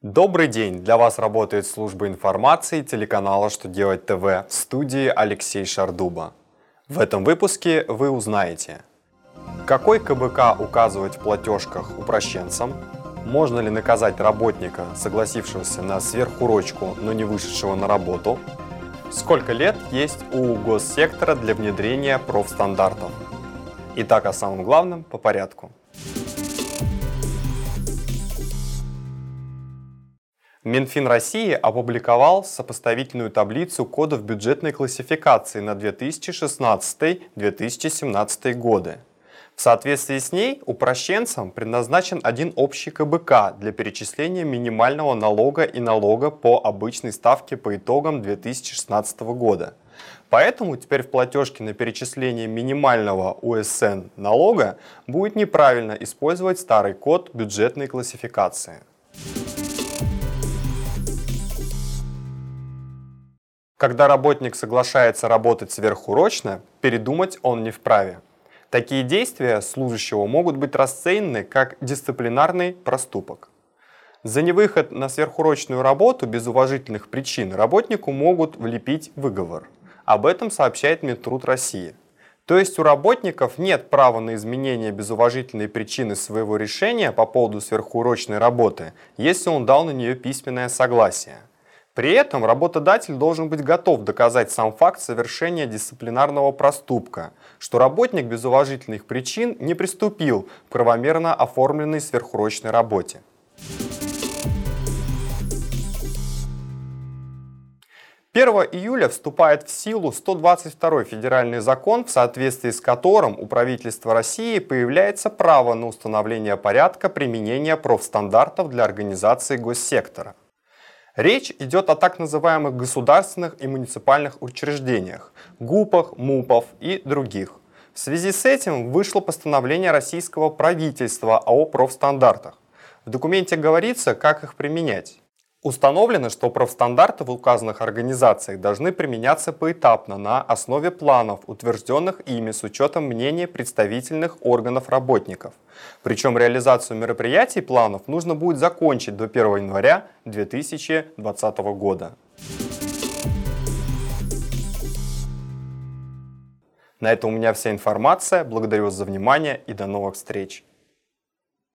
Добрый день! Для вас работает служба информации телеканала «Что делать ТВ» в студии Алексей Шардуба. В этом выпуске вы узнаете, какой КБК указывать в платежках упрощенцам, можно ли наказать работника, согласившегося на сверхурочку, но не вышедшего на работу, сколько лет есть у госсектора для внедрения профстандартов. Итак, о самом главном по порядку. Минфин России опубликовал сопоставительную таблицу кодов бюджетной классификации на 2016-2017 годы. В соответствии с ней упрощенцам предназначен один общий КБК для перечисления минимального налога и налога по обычной ставке по итогам 2016 года. Поэтому теперь в платежке на перечисление минимального УСН налога будет неправильно использовать старый код бюджетной классификации. Когда работник соглашается работать сверхурочно, передумать он не вправе. Такие действия служащего могут быть расценены как дисциплинарный проступок. За невыход на сверхурочную работу без уважительных причин работнику могут влепить выговор. Об этом сообщает Минтруд России. То есть у работников нет права на изменение без уважительной причины своего решения по поводу сверхурочной работы, если он дал на нее письменное согласие. При этом работодатель должен быть готов доказать сам факт совершения дисциплинарного проступка, что работник без уважительных причин не приступил к правомерно оформленной сверхурочной работе. Первого июля вступает в силу 122 федеральный закон, в соответствии с которым у правительства России появляется право на установление порядка применения профстандартов для организации госсектора. Речь идет о так называемых государственных и муниципальных учреждениях, ГУПах, МУПов и других. В связи с этим вышло постановление российского правительства о профстандартах. В документе говорится, как их применять. Установлено, что профстандарты в указанных организациях должны применяться поэтапно на основе планов, утвержденных ими с учетом мнения представительных органов работников. Причем реализацию мероприятий планов нужно будет закончить до 1 января 2020 года. На этом у меня вся информация. Благодарю вас за внимание и до новых встреч.